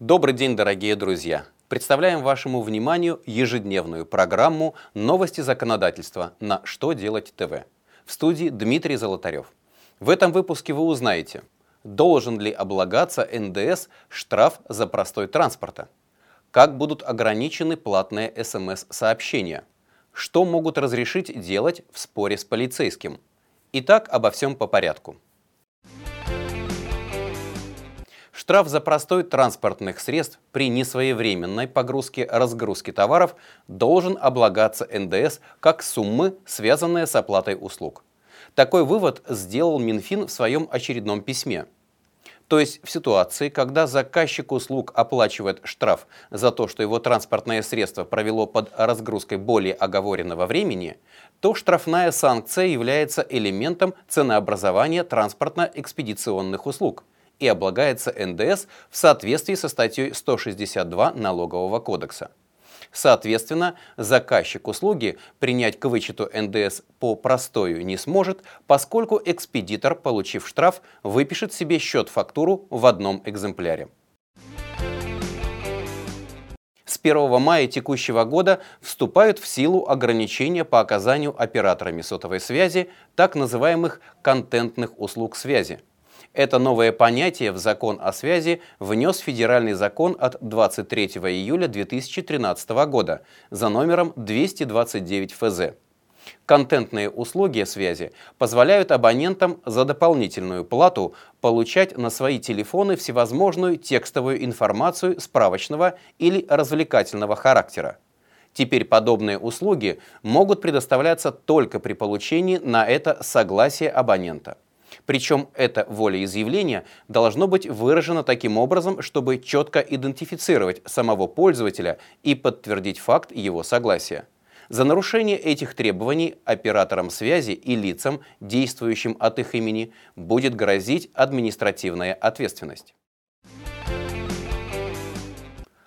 Добрый день, дорогие друзья! Представляем вашему вниманию ежедневную программу «Новости законодательства» на «Что делать ТВ». В студии Дмитрий Золотарев. В этом выпуске вы узнаете, должен ли облагаться НДС штраф за простой транспорта, как будут ограничены платные СМС-сообщения, что могут разрешить делать в споре с полицейским. Итак, обо всем по порядку. Штраф за простой транспортных средств при несвоевременной погрузке-разгрузке товаров должен облагаться НДС как суммы, связанные с оплатой услуг. Такой вывод сделал Минфин в своем очередном письме. То есть в ситуации, когда заказчик услуг оплачивает штраф за то, что его транспортное средство провело под разгрузкой более оговоренного времени, то штрафная санкция является элементом ценообразования транспортно-экспедиционных услуг – и облагается НДС в соответствии со статьей 162 Налогового кодекса. Соответственно, заказчик услуги принять к вычету НДС по простою не сможет, поскольку экспедитор, получив штраф, выпишет себе счет-фактуру в одном экземпляре. С 1 мая текущего года вступают в силу ограничения по оказанию операторами сотовой связи так называемых контентных услуг связи – это новое понятие в закон о связи внес федеральный закон от 23 июля 2013 года за номером 229 ФЗ. Контентные услуги связи позволяют абонентам за дополнительную плату получать на свои телефоны всевозможную текстовую информацию справочного или развлекательного характера. Теперь подобные услуги могут предоставляться только при получении на это согласия абонента. Причем это волеизъявление должно быть выражено таким образом, чтобы четко идентифицировать самого пользователя и подтвердить факт его согласия. За нарушение этих требований операторам связи и лицам, действующим от их имени, будет грозить административная ответственность.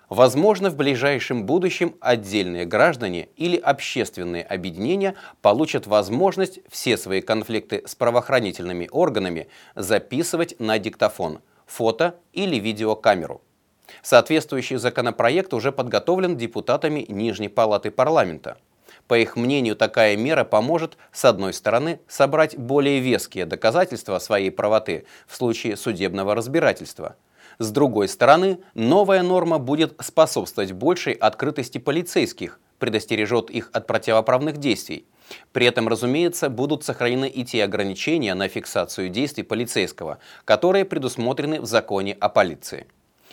Возможно, в ближайшем будущем отдельные граждане или общественные объединения получат возможность все свои конфликты с правоохранительными органами записывать на диктофон, фото или видеокамеру. Соответствующий законопроект уже подготовлен депутатами Нижней Палаты парламента. По их мнению, такая мера поможет, с одной стороны, собрать более веские доказательства своей правоты в случае судебного разбирательства – с другой стороны, новая норма будет способствовать большей открытости полицейских, предостережет их от противоправных действий. При этом, разумеется, будут сохранены и те ограничения на фиксацию действий полицейского, которые предусмотрены в законе о полиции.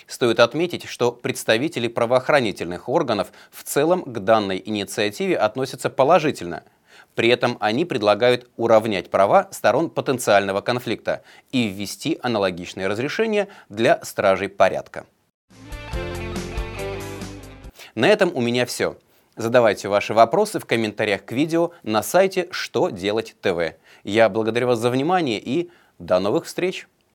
Стоит отметить, что представители правоохранительных органов в целом к данной инициативе относятся положительно – при этом они предлагают уравнять права сторон потенциального конфликта и ввести аналогичные разрешения для стражей порядка. На этом у меня все. Задавайте ваши вопросы в комментариях к видео на сайте «Что делать ТВ». Я благодарю вас за внимание и до новых встреч!